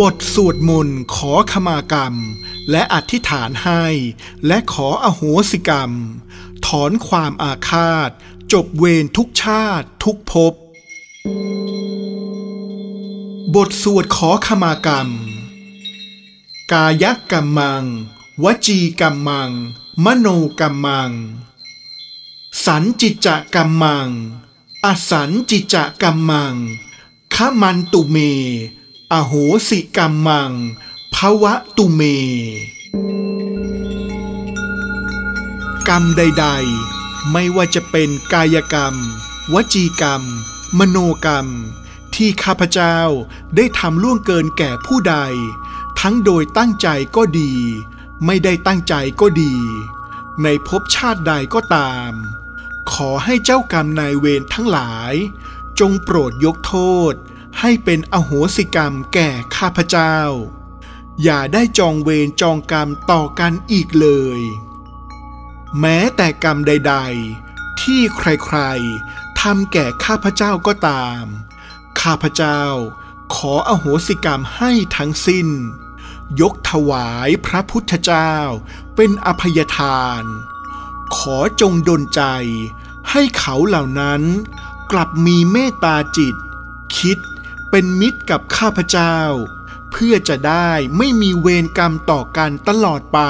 บทสวดมนต์ขอขมากรรม และอธิษฐานให้ และขออโหสิกรรม ถอนความอาฆาต จบเวรทุกชาติทุกภพบทสวดขอขมากรรม กายกรรมัง วจีกรรมัง มโนกรรมัง สันจิจกรรมัง อสันจิจกรรมัง ขมันตุเม อโหสิกรรมัง ภวะตุเม กรรมใด ๆ ไม่ว่าจะเป็นกายกรรม วจีกรรม มโนกรรม ที่ข้าพเจ้าได้ทำล่วงเกินแก่ผู้ใด ทั้งโดยตั้งใจก็ดี ไม่ได้ตั้งใจก็ดี ในภพชาติใดก็ตาม ขอให้เจ้ากรรมนายเวรทั้งหลาย จงโปรดยกโทษ ให้เป็นอโหสิกรรมแก่ข้าพเจ้า อย่าได้จองเวรจองกรรมต่อกันอีกเลย แม้แต่กรรมใด ๆ ที่ใครๆทำแก่ข้าพเจ้าก็ตาม ข้าพเจ้าขออโหสิกรรมให้ทั้งสิ้น ยกถวายพระพุทธเจ้า เป็นอภัยทาน ขอจงดลใจให้เขาเหล่านั้น กลับมีเมตตาจิต คิดเป็นมิตรกับข้าพเจ้า เพื่อจะได้ไม่มีเวรกรรมต่อกันตลอดไป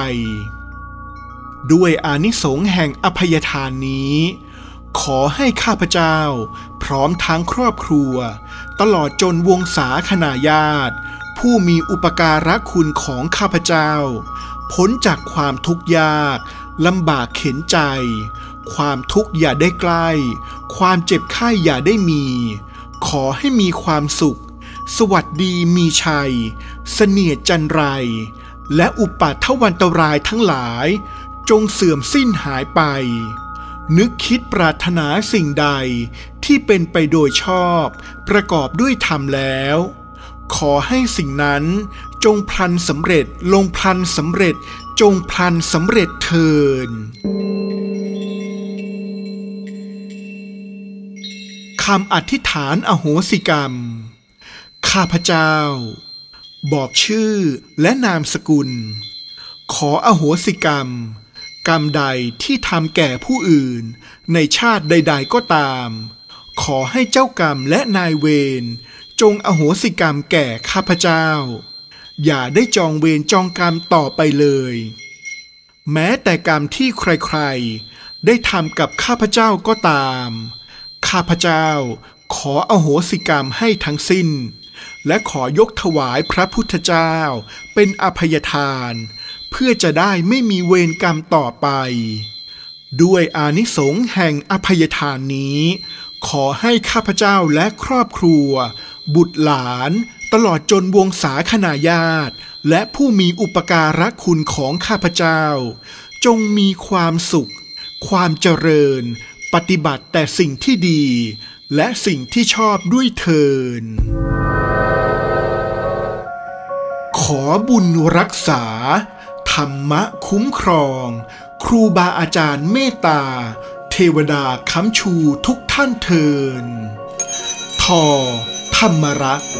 ด้วยอานิสงส์แห่งอภัยทานนี้ ขอให้ข้าพเจ้า พร้อมทั้งครอบครัว ตลอดจนวงศาคณาญาติ ผู้มีอุปการะคุณของข้าพเจ้า พ้นจากความทุกข์ยากลำบากเข็นใจ ความทุกข์อย่าได้ใกล้ ความเจ็บไข้อย่าได้มี ขอให้มีความสุข สวัสดีมีชัย เสนียจันไร และอุปัทวันตรายทั้งหลาย จงเสื่อมสิ้นหายไป นึกคิดปรารถนาสิ่งใดที่เป็นไปโดยชอบ ประกอบด้วยธรรมแล้ว ขอให้สิ่งนั้นจงพลันสำเร็จลงพลันสำเร็จจงพลันสำเร็จเทินำอธิษฐานอโหสิกรรม ข้าพเจ้า บอกชื่อและนามสกุล ขออโหสิกรรม กรรมใดที่ทำแก่ผู้อื่น ในชาติใด ๆก็ตาม ขอให้เจ้ากรรมและนายเวรจงอโหสิกรรมแก่ข้าพเจ้า อย่าได้จองเวรจองกรรมต่อไปเลย แม้แต่กรรมที่ใครๆ ได้ทำกับข้าพเจ้าก็ตาม ข้าพเจ้า ขออโหสิกรรมให้ทั้งสิ้น และขอยกถวายพระพุทธเจ้า เป็นอภัยทาน เพื่อจะได้ไม่มีเวรกรรมต่อไป ด้วยอานิสงส์แห่งอภัยทานนี้ ขอให้ข้าพเจ้าและครอบครัว บุตรหลาน ตลอดจนวงศาคณาญาติ และผู้มีอุปการะคุณของข้าพเจ้า จงมีความสุข ความเจริญ ปฏิบัติแต่สิ่งที่ดี และสิ่งที่ชอบด้วยเทิน ขอบุญรักษา ธรรมะคุ้มครอง ครูบาอาจารย์เมตตา เทวดาค้ำชูทุกท่านเทิน ทอธรรมรักษ์